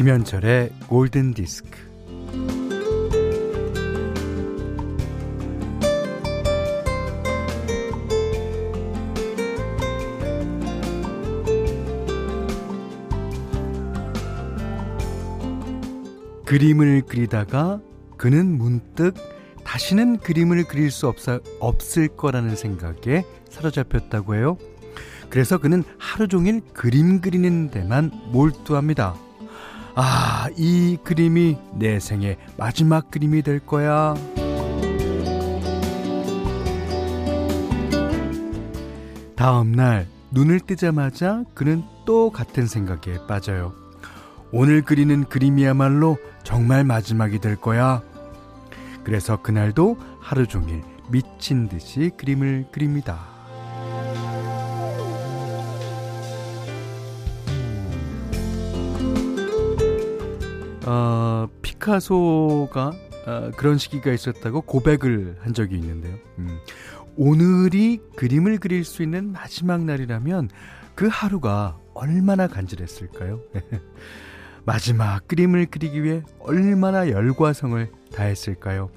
김현철의 골든 디스크. 그림을 그리다가 그는 문득 다시는 그림을 그릴 수 없어, 없을 거라는 생각에 사로잡혔다고 해요. 그래서 그는 하루 종일 그림 그리는 데만 몰두합니다. 아, 이 그림이 내 생의 마지막 그림이 될 거야. 다음 날 눈을 뜨자마자 그는 또 같은 생각에 빠져요. 오늘 그리는 그림이야말로 정말 마지막이 될 거야. 그래서 그날도 하루 종일 미친 듯이 그림을 그립니다. 어, 피카소가 어, 그런 시기가 있었다고 고백을 한 적이 있는데요. 음, 오늘이 그림을 그릴 수 있는 마지막 날이라면 그 하루가 얼마나 간절했을까요? 마지막 그림을 그리기 위해 얼마나 열과성을 다했을까요?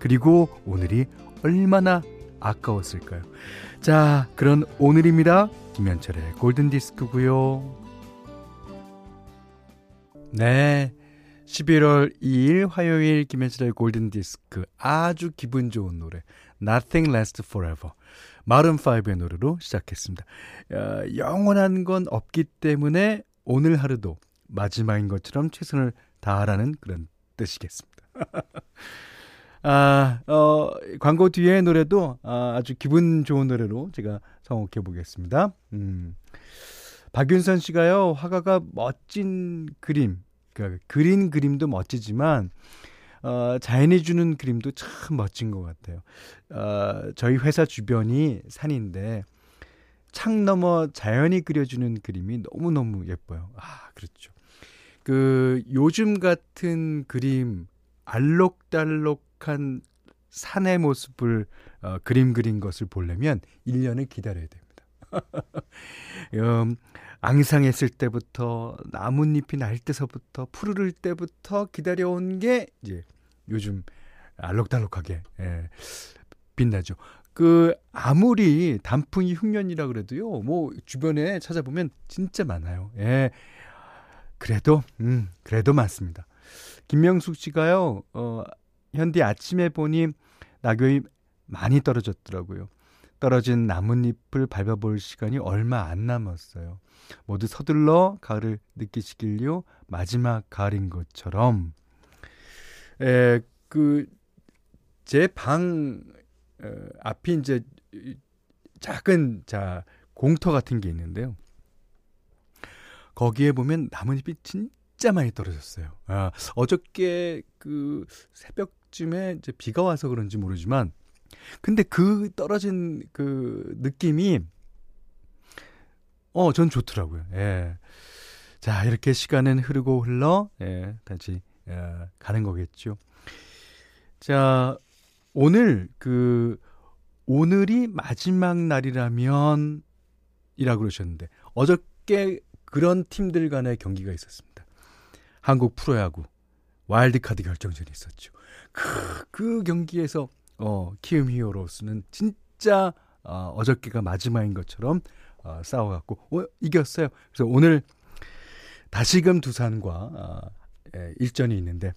그리고 오늘이 얼마나 아까웠을까요? 자, 그런 오늘입니다. 김현철의 골든 디스크고요. 네. 11월 2일 화요일 김현철의 골든 디스크 아주 기분 좋은 노래 Nothing Lasts Forever 마룬5의 노래로 시작했습니다. 어, 영원한 건 없기 때문에 오늘 하루도 마지막인 것처럼 최선을 다하라는 그런 뜻이겠습니다. 아, 어, 광고 뒤에 노래도 아, 아주 기분 좋은 노래로 제가 성곡해 보겠습니다. 음. 박윤선 씨가요, 화가가 멋진 그림, 그 그린 그림도 멋지지만 어, 자연이 주는 그림도 참 멋진 것 같아요. 어, 저희 회사 주변이 산인데 창 너머 자연이 그려주는 그림이 너무너무 예뻐요. 아, 그렇죠. 그 요즘 같은 그림 알록달록한 산의 모습을 어, 그림 그린 것을 보려면 1년을 기다려야 됩니다. 음, 앙상했을 때부터 나뭇잎이 날 때서부터 푸르를 때부터 기다려온 게 이제 요즘 알록달록하게 예, 빛나죠. 그 아무리 단풍이 흉년이라 그래도요. 뭐 주변에 찾아보면 진짜 많아요. 예. 그래도 음, 그래도 많습니다. 김명숙 씨가요. 어, 현디 아침에 보니 낙엽이 많이 떨어졌더라고요. 떨어진 나뭇잎을 밟아볼 시간이 얼마 안 남았어요. 모두 서둘러 가을을 느끼시길요. 마지막 가을인 것처럼. 에, 그, 제 방, 어, 앞이 이제 작은, 자, 공터 같은 게 있는데요. 거기에 보면 나뭇잎이 진짜 많이 떨어졌어요. 아, 어저께 그 새벽쯤에 이제 비가 와서 그런지 모르지만, 근데 그 떨어진 그 느낌이 어, 전 좋더라고요. 예. 자, 이렇게 시간은 흐르고 흘러, 예, 다시, 예, 가는 거겠죠. 자, 오늘, 그, 오늘이 마지막 날이라면, 이라고 그러셨는데, 어저께 그런 팀들 간의 경기가 있었습니다. 한국 프로야구, 와일드카드 결정전이 있었죠. 그, 그 경기에서, 어, 키움 히어로스는 진짜, 어, 어저께가 마지막인 것처럼 어, 싸워갖고 어, 이겼어요. 그래서 오늘 다시금 두산과 어, 예, 일전이 있는데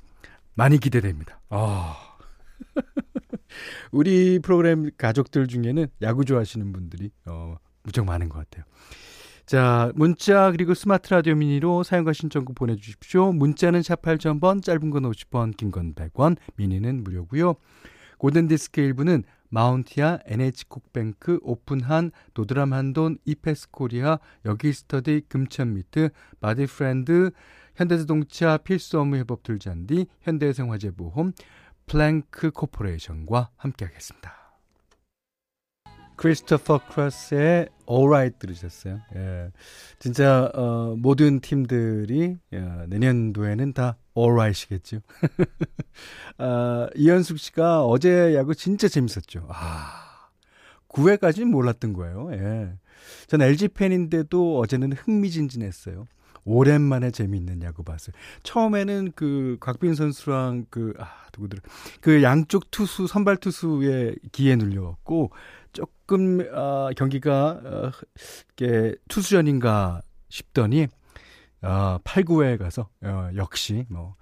많이 기대됩니다. 아. 우리 프로그램 가족들 중에는 야구 좋아하시는 분들이 어, 무척 많은 것 같아요. 자, 문자 그리고 스마트 라디오 미니로 사연과 신청곡 보내주십시오. 문자는 샵 8000번, 짧은 건 50원, 긴 건 100원, 미니는 무료고요. 골든디스크 일부는 마운티아, NH콕뱅크, 오픈한, 노드람 한돈, 이페스코리아, 여기스터디, 금천미트, 바디프렌드, 현대자동차 필수 업무 협업 툴 잔디, 현대생활재보험, 플랭크 코퍼레이션과 함께하겠습니다. 크리스토퍼 크로스의 Alright 들으셨어요. 예. 진짜 어, 모든 팀들이 야, 내년도에는 다 Alright이겠죠. 아, 이현숙 씨가 어제 야구 진짜 재밌었죠. 아, 9회까지는 몰랐던 거예요. 예. 전 LG 팬인데도 어제는 흥미진진했어요. 오랜만에 재미있는 야구 봤어요. 처음에는 그 곽빈 선수랑 그, 아, 누구들, 그 양쪽 투수, 선발 투수의 기에 눌려갖고 조금, 아, 경기가, 어, 이게 투수전인가 싶더니, 아, 8, 9회에 가서, 어, 역시, 뭐.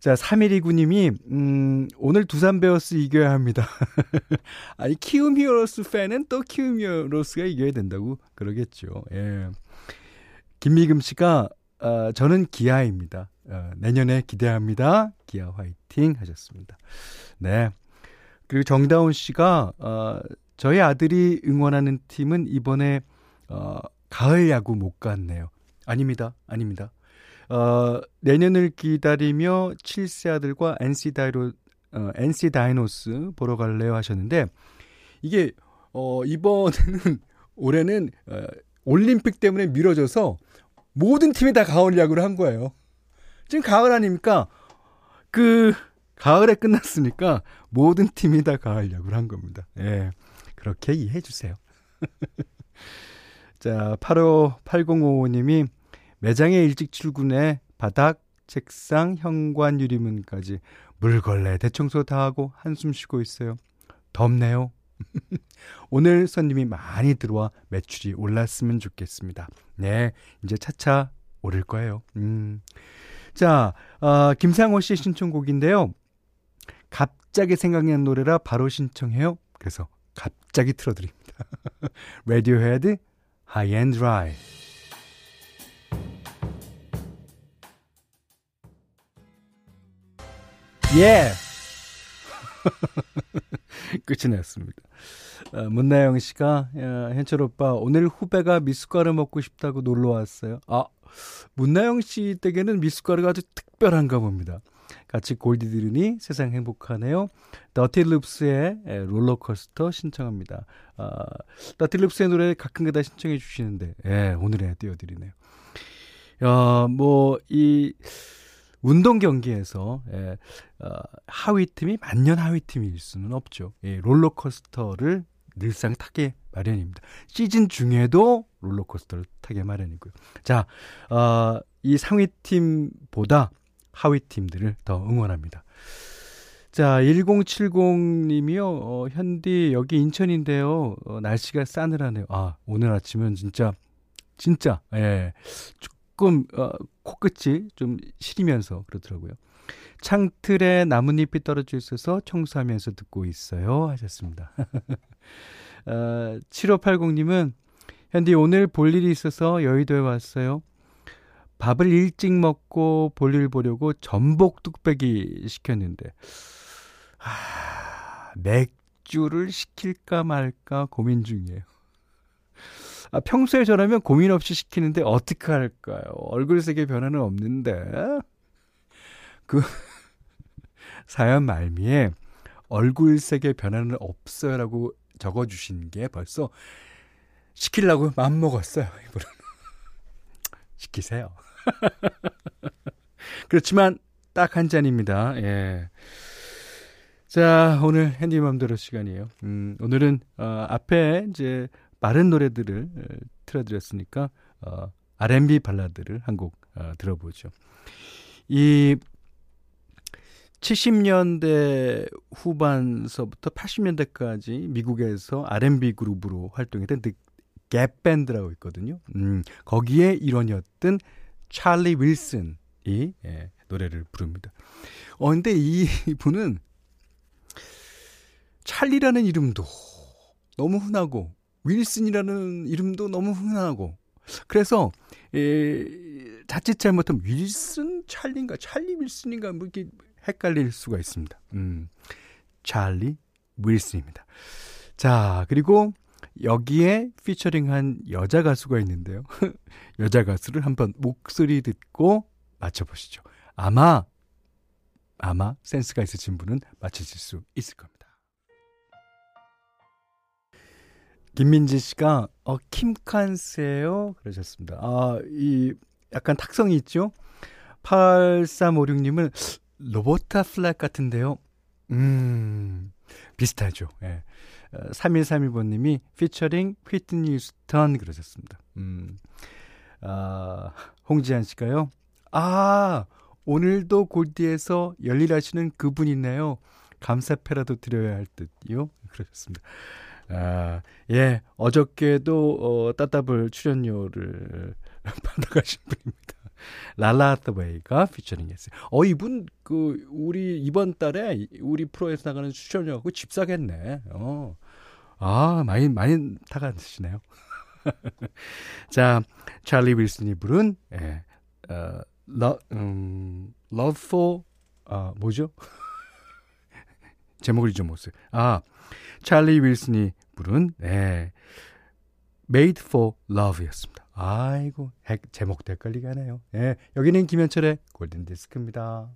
자, 3129님이, 음, 오늘 두산 베어스 이겨야 합니다. 아니, 키움 히어로스 팬은 또 키움 히어로스가 이겨야 된다고 그러겠죠. 예. 김미금 씨가 어, 저는 기아입니다. 어, 내년에 기대합니다. 기아 화이팅 하셨습니다. 네. 그리고 정다운 씨가 어, 저희 아들이 응원하는 팀은 이번에 어, 가을 야구 못 갔네요. 아닙니다. 아닙니다. 어, 내년을 기다리며 7세 아들과 NC 다이노 어, NC 다이노스 보러 갈래요 하셨는데 이게 어, 이번에는 올해는 어, 올림픽 때문에 미뤄져서 모든 팀이 다 가을 야구를 한 거예요. 지금 가을 아닙니까? 그 가을에 끝났으니까 모든 팀이 다 가을 야구를 한 겁니다. 예. 그렇게 이해해 주세요. 자, 858055님이 매장에 일찍 출근해 바닥, 책상, 현관 유리문까지 물걸레 대청소 다 하고 한숨 쉬고 있어요. 덥네요. 오늘 손님이 많이 들어와 매출이 올랐으면 좋겠습니다. 네, 이제 차차 오를 거예요. 음. 자, 어, 김상호 씨의 신청곡인데요. 갑자기 생각난 노래라 바로 신청해요. 그래서 갑자기 틀어드립니다. Radiohead High and Dry. 예! 끝이 났습니다. 어, 문나영 씨가 야, 현철 오빠 오늘 후배가 미숫가루 먹고 싶다고 놀러 왔어요. 아 문나영 씨 댁에는 미숫가루가 아주 특별한가 봅니다. 같이 골디 들으니 세상 행복하네요. 더티룹스의 롤러코스터 신청합니다. 아, 더티룹스의 노래 가끔가다 신청해 주시는데 예, 오늘에 띄워드리네요. 야, 뭐, 이, 운동 경기에서 예, 어, 하위 팀이 만년 하위 팀일 수는 없죠. 예, 롤러코스터를 늘상 타게 마련입니다. 시즌 중에도 롤러코스터를 타게 마련이고요. 자, 어, 이 상위 팀보다 하위 팀들을 더 응원합니다. 자, 1070님이요. 어, 현디 여기 인천인데요. 어, 날씨가 싸늘하네요. 아, 오늘 아침은 진짜 진짜 예. 조금 어, 코끝이 좀 시리면서 그렇더라고요. 창틀에 나뭇잎이 떨어져 있어서 청소하면서 듣고 있어요. 하셨습니다. 어, 7580님은 현디 오늘 볼 일이 있어서 여의도에 왔어요. 밥을 일찍 먹고 볼일 보려고 전복 뚝배기 시켰는데 아, 맥주를 시킬까 말까 고민 중이에요. 아, 평소에 저라면 고민 없이 시키는데 어떻게 할까요? 얼굴색의 변화는 없는데. 그 사연 말미에 얼굴색의 변화는 없어요라고 적어주신 게 벌써 시키려고 마음 먹었어요. 이분은 시키세요. 그렇지만 딱 한 잔입니다. 예. 자, 오늘 핸디맘대로 시간이에요. 음, 오늘은 어, 앞에 이제 마른 노래들을 틀어드렸으니까 어, R&B 발라드를 한곡 어, 들어보죠. 이 70년대 후반서부터 80년대까지 미국에서 R&B 그룹으로 활동했던 갭 밴드라고 있거든요. 음, 거기에 일원이었던 찰리 윌슨이 예, 노래를 부릅니다. 어 근데 이 분은 찰리라는 이름도 너무 흔하고 윌슨이라는 이름도 너무 흔하고 그래서 에, 자칫 잘못하면 윌슨 찰리인가 찰리 윌슨인가 뭐 이렇게 헷갈릴 수가 있습니다. 음, 찰리 윌슨입니다. 자 그리고 여기에 피처링한 여자 가수가 있는데요. 여자 가수를 한번 목소리 듣고 맞춰보시죠. 아마 아마 센스가 있으신 분은 맞추실 수 있을 겁니다. 김민지 씨가 어 킴칸스예요 그러셨습니다. 아, 이 약간 탁성이 있죠? 8356님은 로보타 플랫 같은데요. 음, 비슷하죠. 예. 3131번님이 피처링 휘트니 유스턴 그러셨습니다. 음, 아, 홍지한 씨가요. 아, 오늘도 골디에서 열일하시는 그분 있네요. 감사패라도 드려야 할 듯요. 그러셨습니다. 아, 예, 어저께도 어, 따따블 출연료를 받아가신 분입니다. 랄라하트웨이가 피처링했어요. 어 이분 그 우리 이번 달에 우리 프로에서 나가는 출연료하고 집 사겠네. 어. 아 많이 많이 타가시네요. 자 찰리 윌슨이 부른 예, 어, 러, 음, Love for 아 뭐죠? 제목을 잊어먹었어요. 아 찰리 윌슨이 부른 예, Made for Love였습니다. 아이고, 핵, 제목도 헷갈리게 하네요. 예, 여기는 김현철의 골든디스크입니다.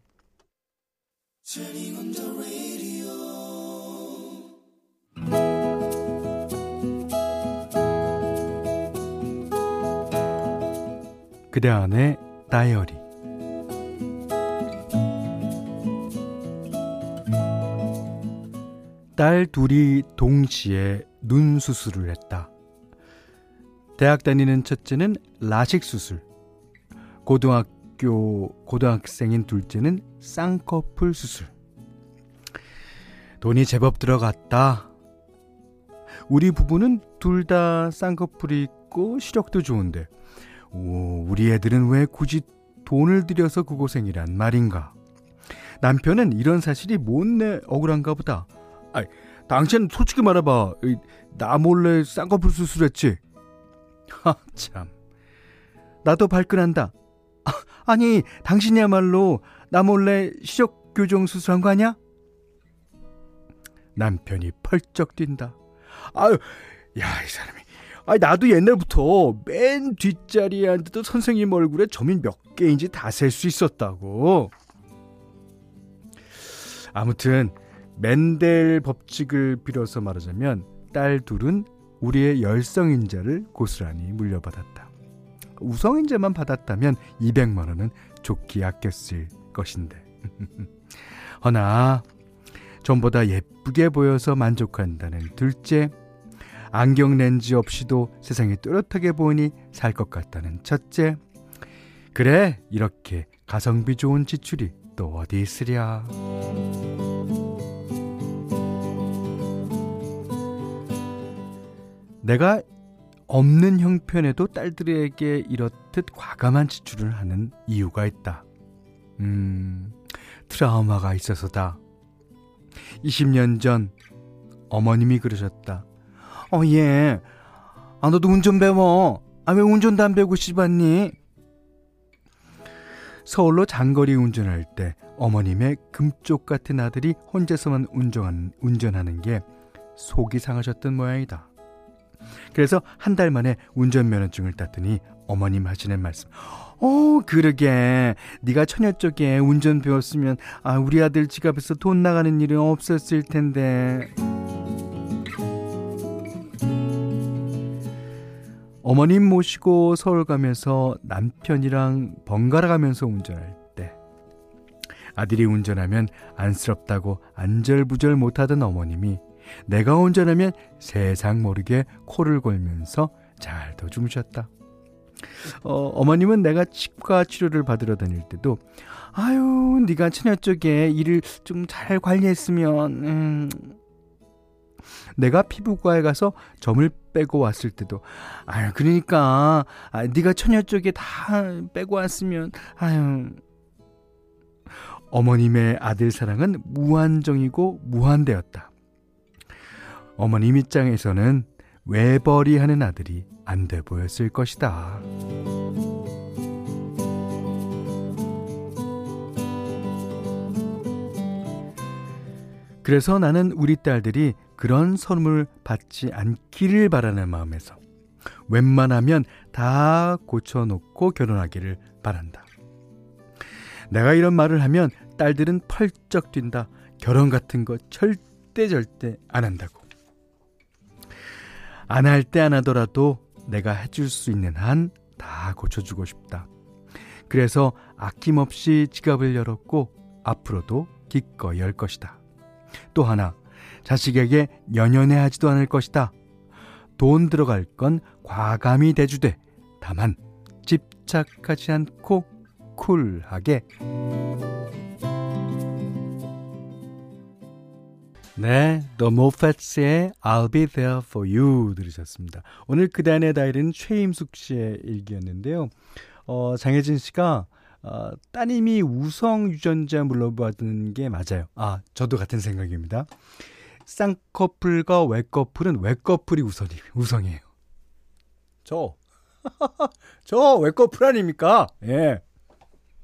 그대 안의 다이어리 딸 둘이 동시에 눈 수술을 했다. 대학 다니는 첫째는 라식 수술. 고등학교 고등학생인 둘째는 쌍꺼풀 수술. 돈이 제법 들어갔다. 우리 부부는 둘 다 쌍꺼풀이 있고 시력도 좋은데 오, 우리 애들은 왜 굳이 돈을 들여서 그 고생이란 말인가? 남편은 이런 사실이 못내 억울한가 보다. 아이, 당신 솔직히 말해봐. 나 몰래 쌍꺼풀 수술했지? 하, 참. 나도 발끈한다. 아, 니 당신이야말로 나 몰래 시력 교정 수술한 거 아니야? 남편이 펄쩍 뛴다. 아유, 야, 이 사람이. 아, 나도 옛날부터 맨 뒷자리에 앉아도 선생님 얼굴에 점이 몇 개인지 다 셀 수 있었다고. 아무튼 맨델 법칙을 빌어서 말하자면 딸 둘은 우리의 열성인자를 고스란히 물려받았다. 우성인자만 받았다면 200만 원은 좋게 아꼈을 것인데. 허나 전보다 예쁘게 보여서 만족한다는 둘째, 안경 렌즈 없이도 세상이 또렷하게 보이니 살 것 같다는 첫째. 그래, 이렇게 가성비 좋은 지출이 또 어디 있으랴. 내가 없는 형편에도 딸들에게 이렇듯 과감한 지출을 하는 이유가 있다. 음, 트라우마가 있어서다. 20년 전 어머님이 그러셨다. 어, 예. 아, 너도 운전 배워. 아, 왜 운전도 안 배우고 싶었니? 서울로 장거리 운전할 때 어머님의 금쪽 같은 아들이 혼자서만 운전, 운전하는 게 속이 상하셨던 모양이다. 그래서 한 달 만에 운전면허증을 땄더니 어머님 하시는 말씀. 어, 그러게. 네가 처녀 쪽에 운전 배웠으면 아, 우리 아들 지갑에서 돈 나가는 일이 없었을 텐데. 어머님 모시고 서울 가면서 남편이랑 번갈아 가면서 운전할 때 아들이 운전하면 안쓰럽다고 안절부절 못하던 어머님이 내가 운전하면 세상 모르게 코를 골면서 잘도 주무셨다. 어, 어머님은 내가 치과 치료를 받으러 다닐 때도 아유 네가 처녀 쪽에 일을 좀 잘 관리했으면 음. 내가 피부과에 가서 점을 빼고 왔을 때도 아유 그러니까 아, 네가 처녀 쪽에 다 빼고 왔으면 아유 어머님의 아들 사랑은 무한정이고 무한대였다. 어머님 입장에서는 외벌이 하는 아들이 안 돼 보였을 것이다. 그래서 나는 우리 딸들이 그런 선물 받지 않기를 바라는 마음에서 웬만하면 다 고쳐놓고 결혼하기를 바란다. 내가 이런 말을 하면 딸들은 펄쩍 뛴다. 결혼 같은 거 절대 절대 안 한다고. 안 할 때 안 하더라도 내가 해줄 수 있는 한 다 고쳐주고 싶다. 그래서 아낌없이 지갑을 열었고 앞으로도 기꺼이 열 것이다. 또 하나, 자식에게 연연해 하지도 않을 것이다. 돈 들어갈 건 과감히 대주되 다만 집착하지 않고 쿨하게 네, The Moffats*의 I'll Be There For You 들으셨습니다. 오늘 그단의 다이리는 최임숙 씨의 일기였는데요. 어, 장혜진 씨가 어, 따님이 우성 유전자 물러받은 게 맞아요. 아, 저도 같은 생각입니다. 쌍꺼풀과 외꺼풀은 외꺼풀이 우선이, 우성이에요. 저, 저 외꺼풀 아닙니까? 예.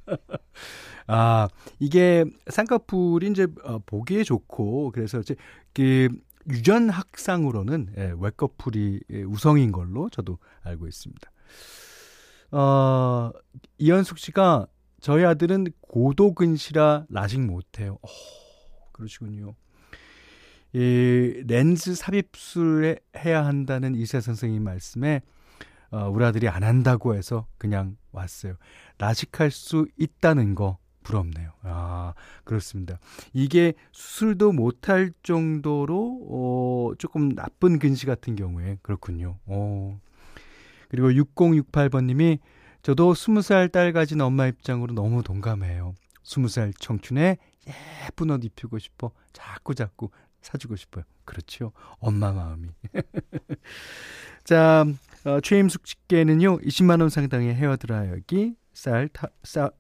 아, 이게 쌍꺼풀이 이제 어, 보기에 좋고 그래서 이제 그 유전 학상으로는 예, 외꺼풀이 예, 우성인 걸로 저도 알고 있습니다. 어, 이현숙 씨가 저희 아들은 고도근시라 라식 못해요. 어, 그러시군요. 이 렌즈 삽입술 해야 한다는 이세 선생님 말씀에 어, 우리 아들이 안 한다고 해서 그냥 왔어요. 라식할 수 있다는 거 부럽네요. 아, 그렇습니다. 이게 수술도 못할 정도로, 어, 조금 나쁜 근시 같은 경우에 그렇군요. 어. 그리고 6068번님이 저도 20살 딸 가진 엄마 입장으로 너무 동감해요. 20살 청춘에 예쁜 옷 입히고 싶어. 자꾸 자꾸 사주고 싶어요. 그렇죠. 엄마 마음이. 자, 어, 최임숙 씨께는요, 20만원 상당의 헤어 드라이기, 쌀, 타, 쌀,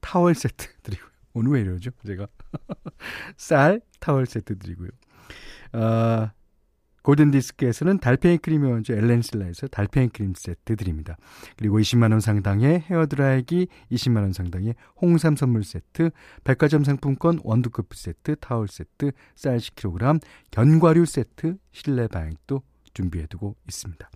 타월 세트 드리고요. 오늘 왜 이러죠? 제가. 쌀, 타월 세트 드리고요. 어, 골든디스크에서는 달팽이 크림의 원조 엘렌실라에서 달팽이 크림 세트 드립니다. 그리고 20만원 상당의 헤어드라이기, 20만원 상당의 홍삼 선물 세트, 백화점 상품권 원두커피 세트, 타월 세트, 쌀 10kg, 견과류 세트, 실내 방역도 준비해두고 있습니다.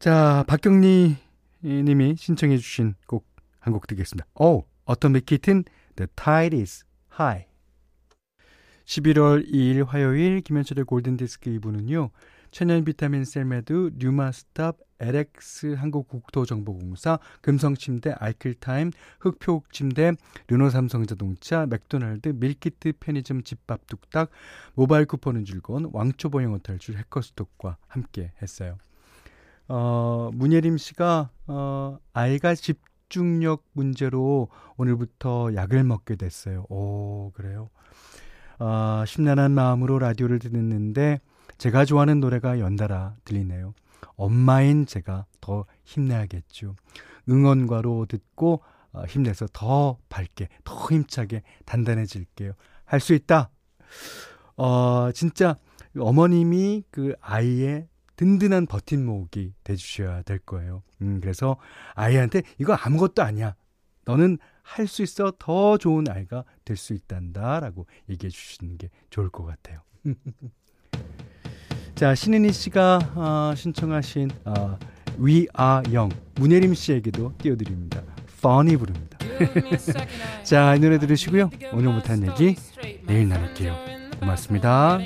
자, 박경리 님이 신청해 주신 곡 한 곡 듣겠습니다. 오, 어토믹 키튼, The Tide is High. 11월 2일 화요일 김현철의 골든디스크 2부는요. 천연 비타민 셀메드, 뉴마스탑, LX 한국국토정보공사, 금성침대, 아이클타임, 흑표침대, 르노삼성자동차, 맥도날드, 밀키트, 편의점, 집밥 뚝딱, 모바일 쿠폰은 즐거운 왕초보 영어 탈출 해커스톡과 함께 했어요. 어, 문예림 씨가, 어, 아이가 집중력 문제로 오늘부터 약을 먹게 됐어요. 오, 그래요? 어, 심란한 마음으로 라디오를 듣는데, 제가 좋아하는 노래가 연달아 들리네요. 엄마인 제가 더 힘내야겠죠. 응원과로 듣고, 어, 힘내서 더 밝게, 더 힘차게 단단해질게요. 할 수 있다! 어, 진짜 어머님이 그 아이의 든든한 버팀목이 돼주셔야 될 거예요. 음, 그래서 아이한테 이거 아무것도 아니야. 너는 할 수 있어 더 좋은 아이가 될 수 있단다. 라고 얘기해 주시는 게 좋을 것 같아요. 자, 신은희 씨가 어, 신청하신 어, We Are Young 문예림 씨에게도 띄워드립니다. Funny 부릅니다. 자, 이 노래 들으시고요. 오늘 못한 얘기 내일 나눌게요. 고맙습니다.